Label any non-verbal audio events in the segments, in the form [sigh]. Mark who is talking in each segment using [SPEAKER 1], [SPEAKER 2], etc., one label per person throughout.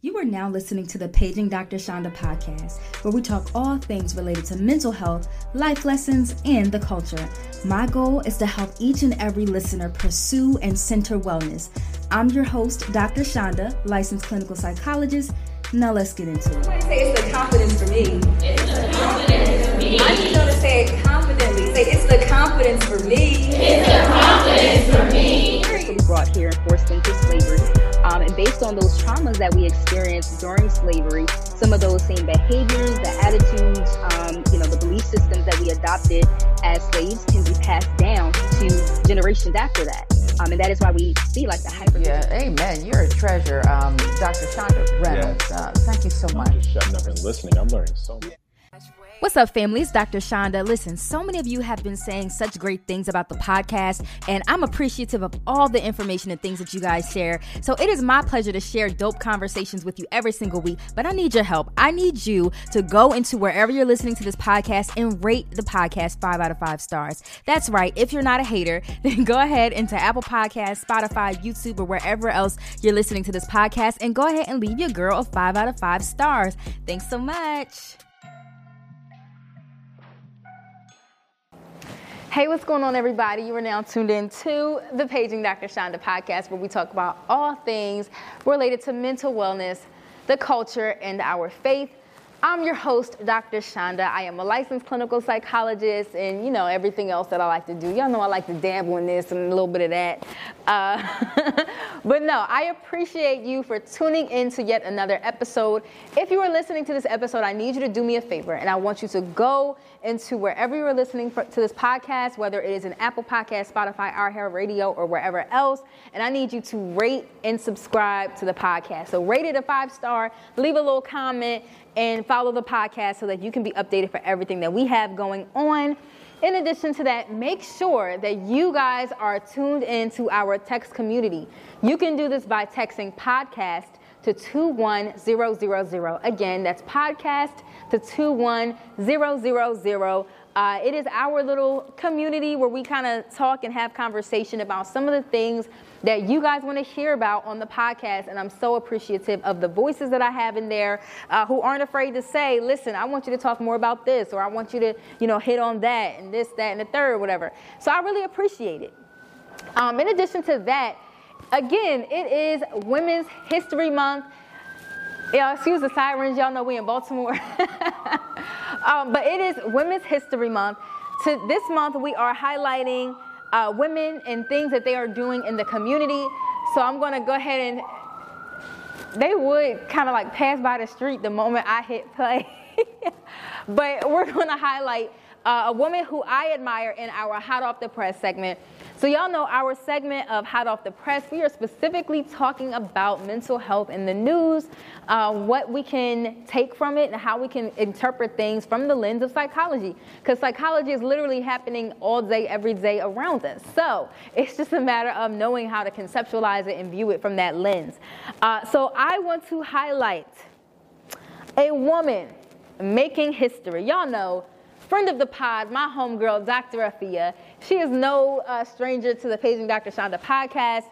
[SPEAKER 1] You are now listening to the Paging Dr. Chanda podcast, where we talk all things related to mental health, life lessons, and the culture. My goal is to help each and every listener pursue and center wellness. I'm your host, Dr. Chanda, licensed clinical psychologist. Now let's get into it.
[SPEAKER 2] I say it's the confidence for me. It's the confidence for me. I need y'all to say it confidently. Say it's the confidence for me.
[SPEAKER 3] It's the confidence for me.
[SPEAKER 4] Brought here and forced into slavery. Um, and based on those traumas that we experienced during slavery, some of those same behaviors, the attitudes, um, you know, the belief systems that we adopted as slaves can be passed down to generations after that. Um, and that is why we see like the hyper.
[SPEAKER 5] Yeah, amen. You're a treasure, um, Dr. Chanda Reynolds. Yeah. Uh, thank you so much.
[SPEAKER 6] I'm just shutting up and listening. I'm learning so much.
[SPEAKER 1] What's up, family? It's Dr. Chanda. Listen, so many of you have been saying such great things about the podcast, and I'm appreciative of all the information and things that you guys share. So it is my pleasure to share dope conversations with you every single week. But I need your help. I need you to go into wherever you're listening to this podcast and rate the podcast five out of five stars. That's right. If you're not a hater, [laughs] then go ahead into Apple Podcasts, Spotify, YouTube, or wherever else you're listening to this podcast, and go ahead and leave your girl a five out of five stars. Thanks so much. Hey, what's going on, everybody? You are now tuned in to the Paging Dr. Chanda podcast, where we talk about all things related to mental wellness, the culture, and our faith. I'm your host, Dr. Chanda. I am a licensed clinical psychologist and, you know, everything else that I like to do. Y'all know I like to dabble in this and a little bit of that. Uh, [laughs] but no, I appreciate you for tuning in to yet another episode. If you are listening to this episode, I need you to do me a favor and I want you to go into wherever you're listening for, to this podcast, whether it is an Apple Podcast, Spotify, iHeartRadio, or wherever else. And I need you to rate and subscribe to the podcast. So rate it a five star, leave a little comment, and follow the podcast so that you can be updated for everything that we have going on. In addition to that, make sure that you guys are tuned in to our text community. You can do this by texting podcast to 21000. Again, that's podcast to 21000. Uh, it is our little community where we kind of talk and have conversation about some of the things that you guys want to hear about on the podcast. And I'm so appreciative of the voices that I have in there uh, who aren't afraid to say, listen, I want you to talk more about this, or I want you to, you know, hit on that and this, that, and the third, whatever. So I really appreciate it. Um, in addition to that, again, it is Women's History Month. Yeah, excuse the sirens. Y'all know we in Baltimore. [laughs] um, but it is Women's History Month. To this month, we are highlighting uh, women and things that they are doing in the community. So I'm going to go ahead and they would kind of like pass by the street the moment I hit play. [laughs] but we're going to highlight uh, a woman who I admire in our Hot Off the Press segment. So, y'all know our segment of Hot Off the Press, we are specifically talking about mental health in the news, uh, what we can take from it, and how we can interpret things from the lens of psychology. Because psychology is literally happening all day, every day around us. So, it's just a matter of knowing how to conceptualize it and view it from that lens. Uh, so, I want to highlight a woman making history. Y'all know friend of the pod, my homegirl, Dr. Afiya. She is no uh, stranger to the Paging Dr. Chanda podcast.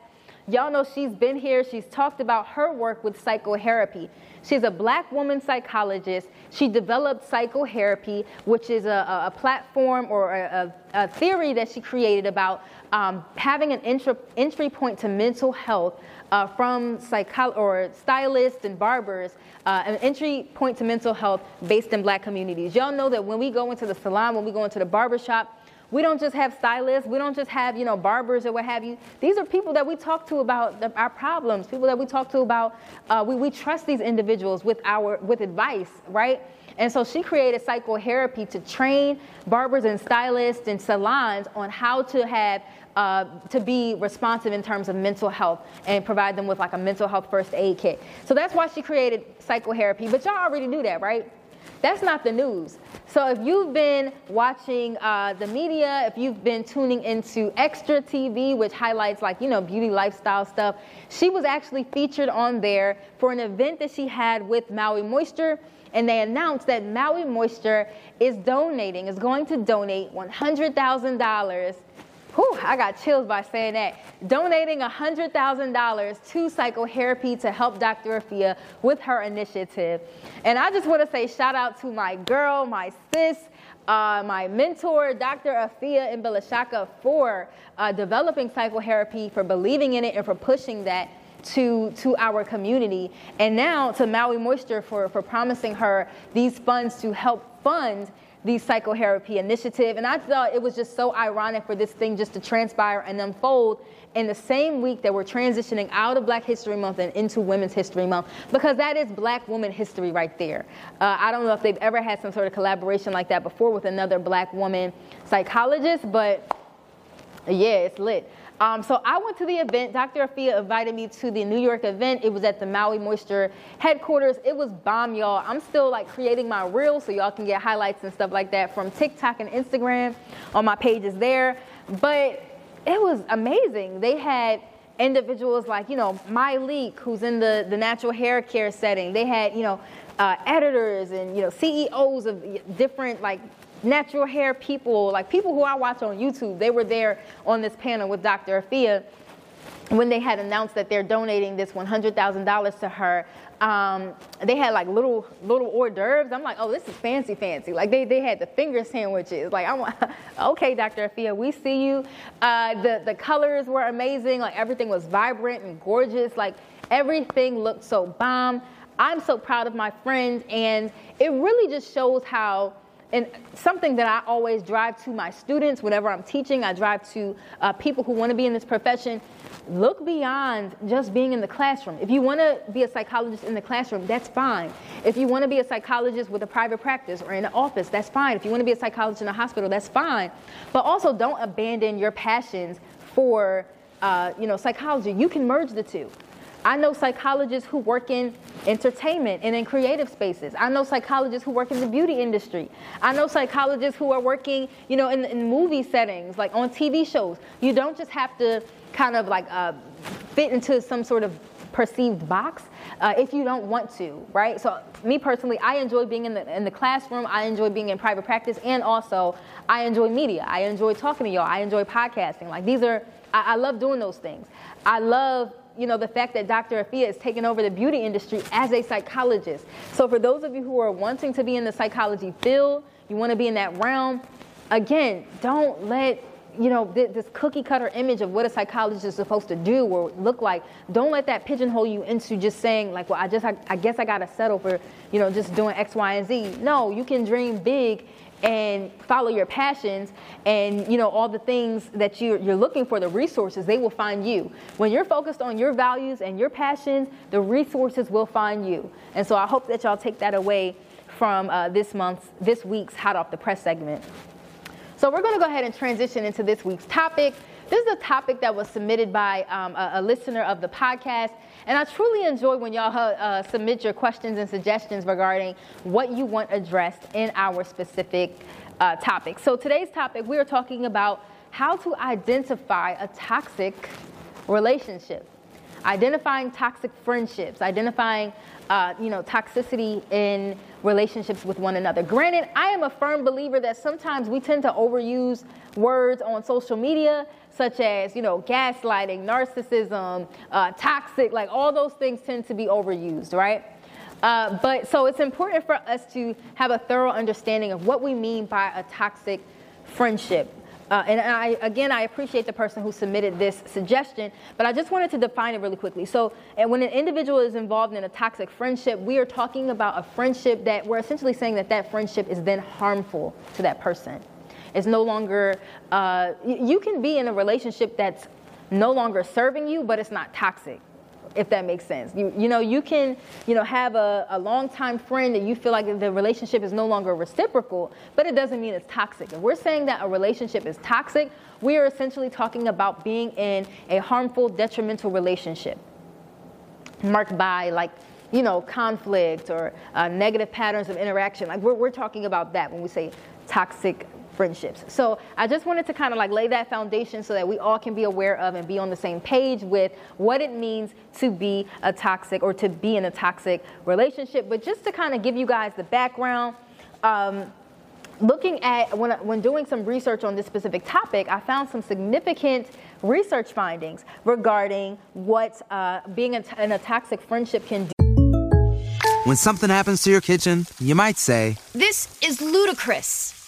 [SPEAKER 1] Y'all know she's been here. She's talked about her work with PsychoHairapy. She's a black woman psychologist. She developed PsychoHairapy, which is a, a platform or a, a, theory that she created about um, having an entry, entry point to mental health uh, from psycho- or stylists and barbers, uh, an entry point to mental health based in black communities. Y'all know that when we go into the salon, when we go into the barbershop, We don't just have stylists. We don't just have, you know, barbers or what have you. These are people that we talk to about the, our problems, people that we talk to about, uh, we, we trust these individuals with our, with advice, right? And so she created PsychoHairapy to train barbers and stylists and salons on how to have uh, to be responsive in terms of mental health and provide them with like a mental health first aid kit. So that's why she created PsychoHairapy. But y'all already knew that, right? That's not the news. So if you've been watching uh, the media, if you've been tuning into Extra TV, which highlights like, you know, beauty lifestyle stuff, she was actually featured on there for an event that she had with Maui Moisture. And they announced that Maui Moisture is donating, is going to donate $100,000 Whew, I got chills by saying that. Donating $100,000 to PsychoHairapy to help Dr. Afiya with her initiative. And I just want to say shout out to my girl, my sis, uh, my mentor, Dr. Afiya Mbilishaka, for uh, developing psychotherapy, for believing in it, and for pushing that to, to our community. And now to Maui Moisture for, for promising her these funds to help fund the PsychoHairapy initiative. And I thought it was just so ironic for this thing just to transpire and unfold in the same week that we're transitioning out of Black History Month and into Women's History Month, because that is Black woman history right there. Uh, I don't know if they've ever had some sort of collaboration like that before with another Black woman psychologist, but yeah, it's lit. Um, so I went to the event. Dr. Afiya invited me to the New York event. It was at the Maui Moisture headquarters. It was bomb, y'all. I'm still like creating my reels so y'all can get highlights and stuff like that from TikTok and Instagram on my pages there. But it was amazing. They had individuals like, you know, My Leak, who's in the, the natural hair care setting. They had, you know, uh, editors and, you know, CEOs of different like natural hair people, like people who I watch on YouTube, they were there on this panel with Dr. Afiya when they had announced that they're donating this $100,000 to her, um, they had like little little hors d'oeuvres. I'm like, oh, this is fancy, fancy. Like they, they had the finger sandwiches. Like I'm [laughs] okay, Dr. Afiya, we see you. Uh, the the colors were amazing. Like everything was vibrant and gorgeous. Like everything looked so bomb. I'm so proud of my friend, and it really just shows how and something that I always drive to my students whenever I'm teaching, I drive to uh, people who want to be in this profession. Look beyond just being in the classroom. If you want to be a psychologist in the classroom, that's fine. If you want to be a psychologist with a private practice or in an office, that's fine. If you want to be a psychologist in a hospital, that's fine. But also, don't abandon your passions for uh, you know psychology. You can merge the two. I know psychologists who work in entertainment and in creative spaces. I know psychologists who work in the beauty industry. I know psychologists who are working, you know, in, in movie settings, like on TV shows. You don't just have to kind of like uh, fit into some sort of perceived box uh, if you don't want to, right? So me personally, I enjoy being in the in the classroom. I enjoy being in private practice, and also I enjoy media. I enjoy talking to y'all. I enjoy podcasting. Like these are, I, I love doing those things. I love you know, the fact that Dr. Afiya is taking over the beauty industry as a psychologist. So for those of you who are wanting to be in the psychology field, you want to be in that realm, again, don't let you know this cookie cutter image of what a psychologist is supposed to do or look like don't let that pigeonhole you into just saying like well i just i, I guess i gotta settle for you know just doing x y and z no you can dream big and follow your passions and you know all the things that you're, you're looking for the resources they will find you. When you're focused on your values and your passions the resources will find you. And so i hope that y'all take that away from uh, this month's this week's hot off the press segment. So we're going to go ahead and transition into this week's topic this is a topic that was submitted by um, a, a, listener of the podcast. And I truly enjoy when y'all uh, submit your questions and suggestions regarding what you want addressed in our specific uh, topic. So today's topic, we are talking about how to identify a toxic relationship, identifying toxic friendships, identifying uh, you know, toxicity in relationships with one another. Granted, I am a firm believer that sometimes we tend to overuse words on social media such as, you know, gaslighting, narcissism, uh, toxic, like all those things tend to be overused, right? Uh, but so it's important for us to have a thorough understanding of what we mean by a toxic friendship. Uh, and I, again, I appreciate the person who submitted this suggestion, but I just wanted to define it really quickly. So, and when an individual is involved in a toxic friendship, we are talking about a friendship that we're essentially saying that that friendship is then harmful to that person. Is no longer, uh, you can be in a relationship that's no longer serving you, but it's not toxic if that makes sense. You, you know, you can, you know, have a, a longtime friend that you feel like the relationship is no longer reciprocal, but it doesn't mean it's toxic. If we're saying that a relationship is toxic, we are essentially talking about being in a harmful, detrimental relationship marked by like you know, conflict or uh, negative patterns of interaction. Like we're, we're talking about that when we say toxic friendships. So I just wanted to kind of like lay that foundation so that we all can be aware of and be on the same page with what it means to be a toxic or to be in a toxic relationship. But just to kind of give you guys the background, um, looking at when, when doing some research on this specific topic, I found some significant research findings regarding what uh, being in a toxic friendship can do.
[SPEAKER 7] When something happens to your kitchen, you might say,
[SPEAKER 8] This is ludicrous.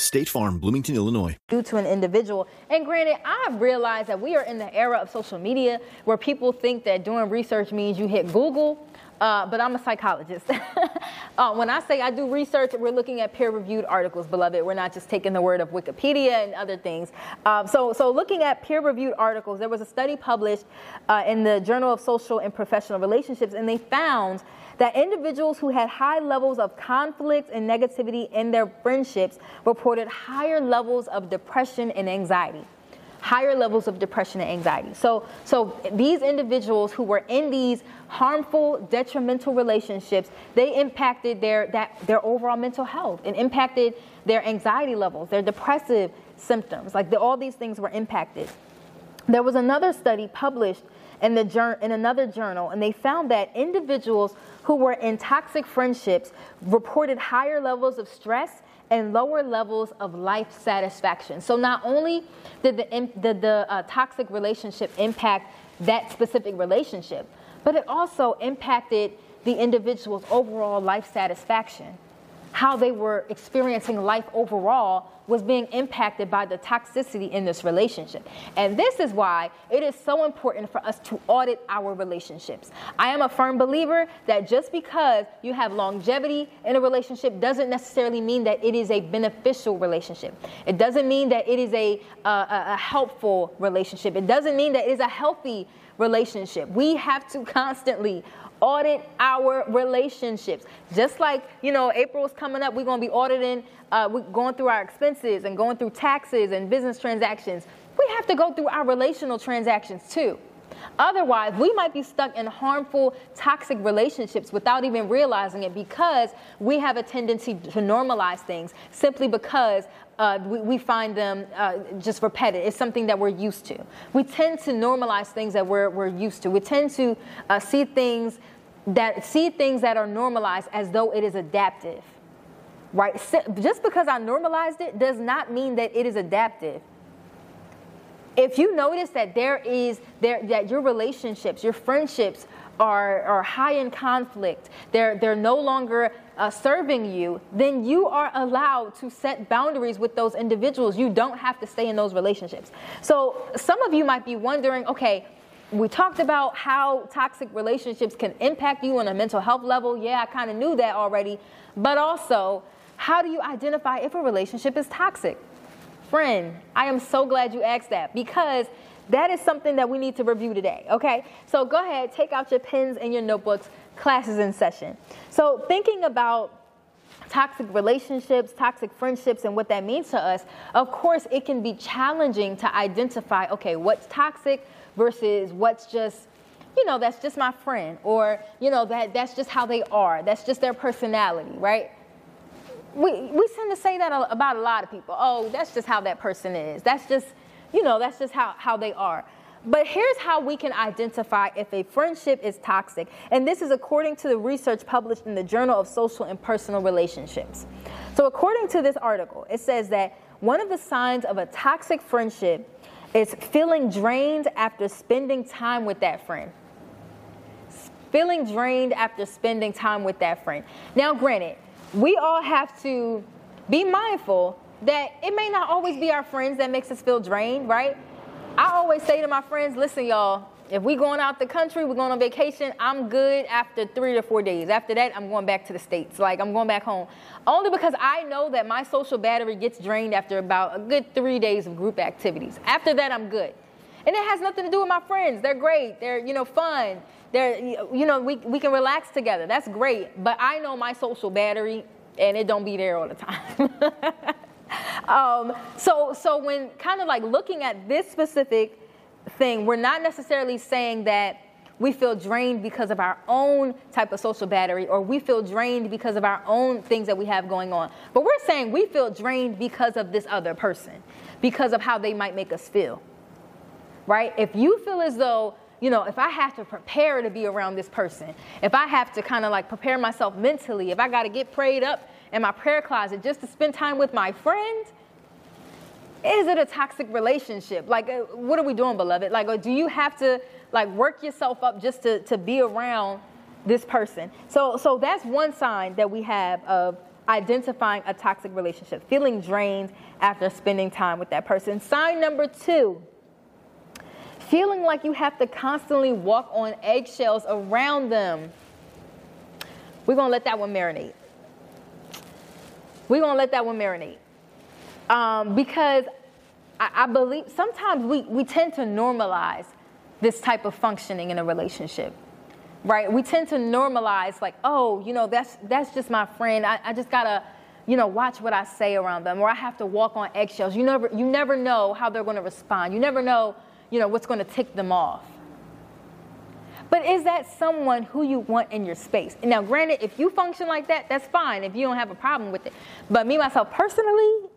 [SPEAKER 9] State Farm, Bloomington, Illinois.
[SPEAKER 1] Due to an individual. And granted, I've realized that we are in the era of social media where people think that doing research means you hit Google. Uh, but I'm a psychologist. [laughs] uh, when I say I do research, we're looking at peer-reviewed articles, beloved. We're not just taking the word of Wikipedia and other things. Um, so, so looking at peer-reviewed articles, there was a study published uh, in the Journal of Social and Professional Relationships, and they found that individuals who had high levels of conflict and negativity in their friendships reported higher levels of depression and anxiety higher levels of depression and anxiety. So, so these individuals who were in these harmful, detrimental relationships, they impacted their that their overall mental health and impacted their anxiety levels, their depressive symptoms. Like the, all these things were impacted. There was another study published in, the, in another journal, and they found that individuals who were in toxic friendships reported higher levels of stress and lower levels of life satisfaction. So not only did the, the uh, toxic relationship impact that specific relationship, but it also impacted the individual's overall life satisfaction how they were experiencing life overall was being impacted by the toxicity in this relationship. And this is why it is so important for us to audit our relationships. I am a firm believer that just because you have longevity in a relationship doesn't necessarily mean that it is a beneficial relationship. It doesn't mean that it is a, a helpful relationship. It doesn't mean that it is a healthy relationship. We have to constantly audit our relationships. Just like, you know, April's coming up, we're going to be auditing, uh, we're going through our expenses and going through taxes and business transactions. We have to go through our relational transactions too. Otherwise, we might be stuck in harmful, toxic relationships without even realizing it because we have a tendency to normalize things simply because uh, we, we, find them uh, just repetitive. It's something that we're used to. We tend to normalize things that we're, we're used to. We tend to uh, see things that see things that are normalized as though it is adaptive. Right? Just because I normalized it does not mean that it is adaptive if you notice that there is there that your relationships, your friendships are, are high in conflict, they're they're no longer uh, serving you, then you are allowed to set boundaries with those individuals. You don't have to stay in those relationships. So some of you might be wondering, okay, we talked about how toxic relationships can impact you on a mental health level. Yeah, I kind of knew that already. But also, how do you identify if a relationship is toxic? Friend, I am so glad you asked that because that is something that we need to review today, okay? So go ahead, take out your pens and your notebooks. Classes in session. So, thinking about toxic relationships, toxic friendships, and what that means to us, of course, it can be challenging to identify okay, what's toxic versus what's just you know, that's just my friend, or, you know, that, that's just how they are, that's just their personality, right? we, we tend to say that about a lot of people. Oh, that's just how that person is. That's just, you know, that's just how, how they are. But here's how we can identify if a friendship is toxic. And this is according to the research published in the Journal of Social and Personal Relationships. So, according to this article, it says that one of the signs of a toxic friendship is feeling drained after spending time with that friend. feeling drained after spending time with that friend. Now, granted, we all have to be mindful that it may not always be our friends that makes us feel drained, right? I always say to my friends, listen, y'all, if we going out the country, we're going on vacation, I'm good after three to four days. After that, I'm going back to the States. Like, I'm going back home. Only because I know that my social battery gets drained after about a good three days of group activities. After that, I'm good. And it has nothing to do with my friends. They're great. They're, you know, fun. They're, you know, we, we can relax together. That's great. But I know my social battery, and it don't be there all the time. [laughs] [laughs] um, so, so when kind of like looking at this specific thing, we're not necessarily saying that we feel drained because of our own type of social battery or we feel drained because of our own things that we have going on. But we're saying we feel drained because of this other person, because of how they might make us feel. Right? If you feel as though, you know, if I have to prepare to be around this person, if I have to kind of like prepare myself mentally, if I got to get prayed up in my prayer closet just to spend time with my friend, is it a toxic relationship? Like, uh, what are we doing, beloved? Like, uh, do you have to like work yourself up just to, to be around this person? So, so that's one sign that we have of identifying a toxic relationship, feeling drained after spending time with that person. Sign number two, feeling like you have to constantly walk on eggshells around them. We're gonna let that one marinate. We're gonna let that one marinate. Um, because I, I believe sometimes we, we tend to normalize this type of functioning in a relationship right? We tend to normalize like oh you know that's that's just my friend. I, I just gotta you know watch what i say around them or i have to walk on eggshells. You never you never know how they're going to respond. You never know you know what's going to tick them off but is that someone who you want in your space now granted if you function like that that's fine if you don't have a problem with it but me myself personally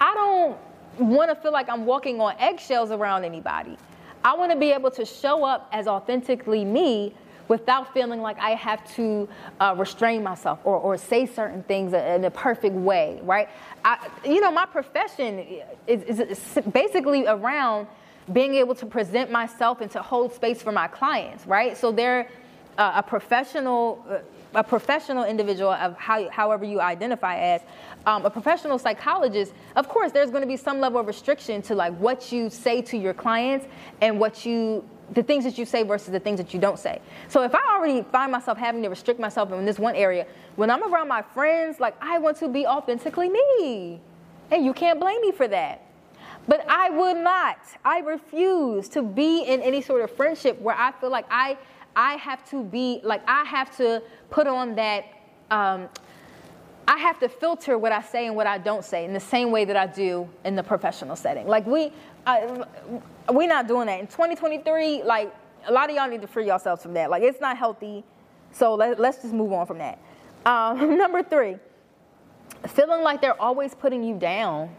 [SPEAKER 1] I don't want to feel like I'm walking on eggshells around anybody. I want to be able to show up as authentically me without feeling like I have to uh, restrain myself or, or say certain things in a perfect way, right? I, you know, my profession is, is, basically around being able to present myself and to hold space for my clients, right? So they're uh, a professional. Uh, a professional individual of how, however you identify as um, a professional psychologist, of course, there's going to be some level of restriction to like what you say to your clients and what you the things that you say versus the things that you don't say. So if I already find myself having to restrict myself in this one area, when I'm around my friends, like I want to be authentically me. And you can't blame me for that. But I would not, I refuse to be in any sort of friendship where I feel like I I have to be like I have to put on that um, I have to filter what I say and what I don't say in the same way that I do in the professional setting. Like we, uh, we're not doing that in 2023. Like a lot of y'all need to free yourselves from that. Like it's not healthy. So let, us just move on from that. Um, [laughs] number three, feeling like they're always putting you down.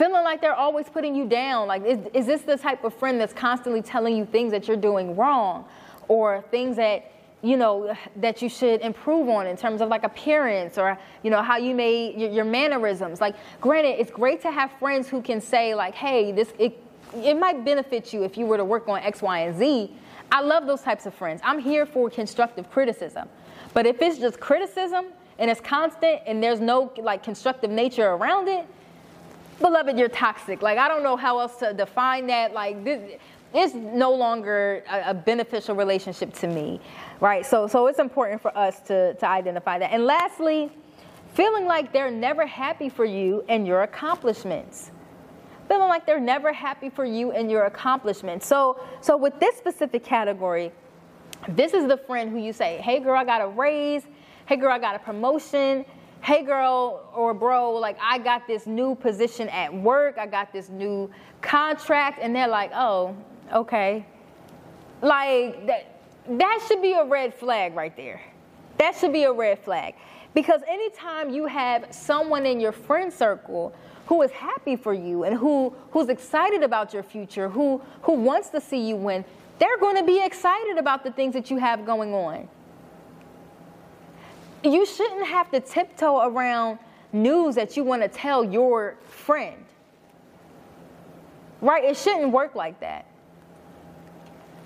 [SPEAKER 1] Feeling like they're always putting you down. Like is, is this the type of friend that's constantly telling you things that you're doing wrong, or things that you know that you should improve on in terms of like appearance or you know how you may your, your, mannerisms. Like granted it's great to have friends who can say like hey this it, it might benefit you if you were to work on x y and z. I love those types of friends. I'm here for constructive criticism. But if it's just criticism and it's constant and there's no like constructive nature around it beloved you're toxic like i don't know how else to define that like this it's no longer a, a, beneficial relationship to me, right? So, so it's important for us to, to identify that. And lastly, feeling like they're never happy for you and your accomplishments. Feeling like they're never happy for you and your accomplishments. So, so with this specific category, this is the friend who you say, hey girl, I got a raise. Hey girl, I got a promotion. Hey girl or bro, like I got this new position at work. I got this new contract. And they're like, oh, okay. Like that that should be a red flag right there. That should be a red flag. Because anytime you have someone in your friend circle who is happy for you and who who's excited about your future, who who wants to see you win, they're going to be excited about the things that you have going on. You shouldn't have to tiptoe around news that you want to tell your friend. Right? It shouldn't work like that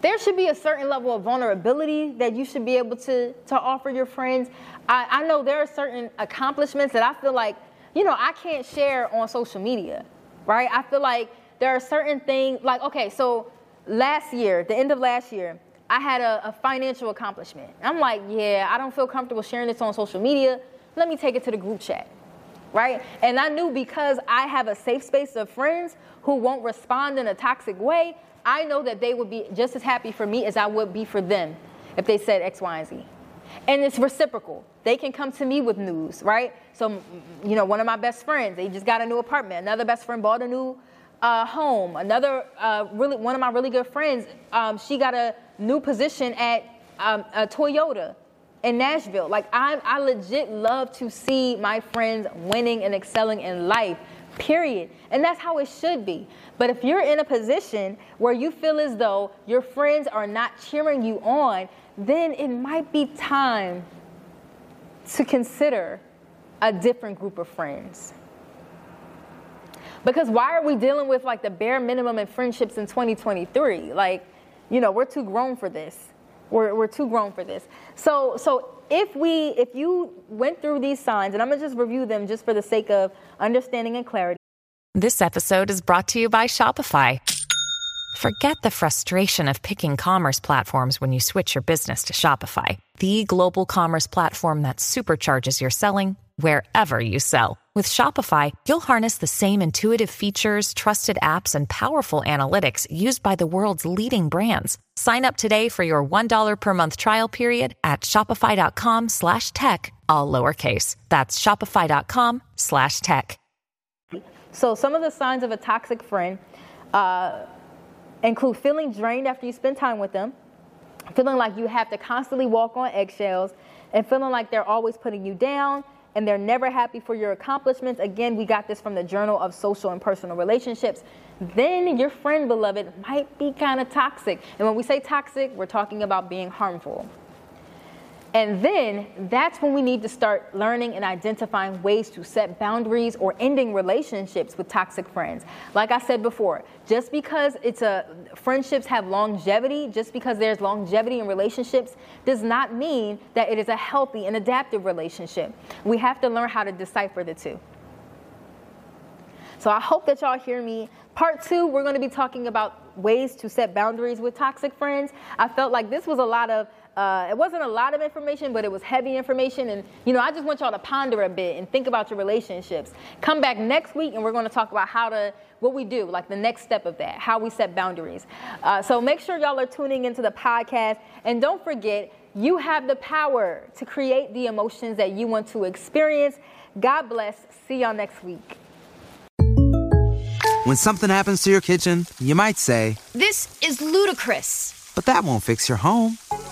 [SPEAKER 1] there should be a certain level of vulnerability that you should be able to, to offer your friends. I, I know there are certain accomplishments that I feel like, you know, I can't share on social media, right? I feel like there are certain things, like, okay, so last year, the end of last year, I had a, a financial accomplishment. I'm like, yeah, I don't feel comfortable sharing this on social media. Let me take it to the group chat right? And I knew because I have a safe space of friends who won't respond in a toxic way, I know that they would be just as happy for me as I would be for them if they said X, Y, and Z. And it's reciprocal. They can come to me with news, right? So, you know, one of my best friends, they just got a new apartment. Another best friend bought a new uh, home. Another, uh, really, one of my really good friends, um, she got a new position at um, a Toyota in Nashville. Like, I, I legit love to see my friends winning and excelling in life period. And that's how it should be. But if you're in a position where you feel as though your friends are not cheering you on, then it might be time to consider a different group of friends. Because why are we dealing with like the bare minimum in friendships in 2023? Like, you know, we're too grown for this. We're, we're too grown for this. So, so if we if you went through these signs and i'm to just review them just for the sake of understanding and clarity
[SPEAKER 10] this episode is brought to you by shopify forget the frustration of picking commerce platforms when you switch your business to shopify the global commerce platform that supercharges your selling wherever you sell with shopify you'll harness the same intuitive features trusted apps and powerful analytics used by the world's leading brands Sign up today for your $1 per month trial period at shopify.com slash tech, all lowercase. That's shopify.com slash tech.
[SPEAKER 1] So some of the signs of a toxic friend uh, include feeling drained after you spend time with them, feeling like you have to constantly walk on eggshells, and feeling like they're always putting you down and they're never happy for your accomplishments. Again, we got this from the Journal of Social and Personal Relationships then your friend, beloved, might be kind of toxic. And when we say toxic, we're talking about being harmful. And then that's when we need to start learning and identifying ways to set boundaries or ending relationships with toxic friends. Like I said before, just because it's a friendships have longevity, just because there's longevity in relationships does not mean that it is a healthy and adaptive relationship. We have to learn how to decipher the two. So I hope that y'all hear me. Part two, we're going to be talking about ways to set boundaries with toxic friends. I felt like this was a lot of uh, it wasn't a lot of information, but it was heavy information. And, you know, I just want y'all to ponder a bit and think about your relationships. Come back next week and we're going to talk about how to, what we do, like the next step of that, how we set boundaries. Uh, so make sure y'all are tuning into the podcast. And don't forget, you have the power to create the emotions that you want to experience. God bless. See y'all next week.
[SPEAKER 7] When something happens to your kitchen, you might say,
[SPEAKER 8] This is ludicrous.
[SPEAKER 7] But that won't fix your home.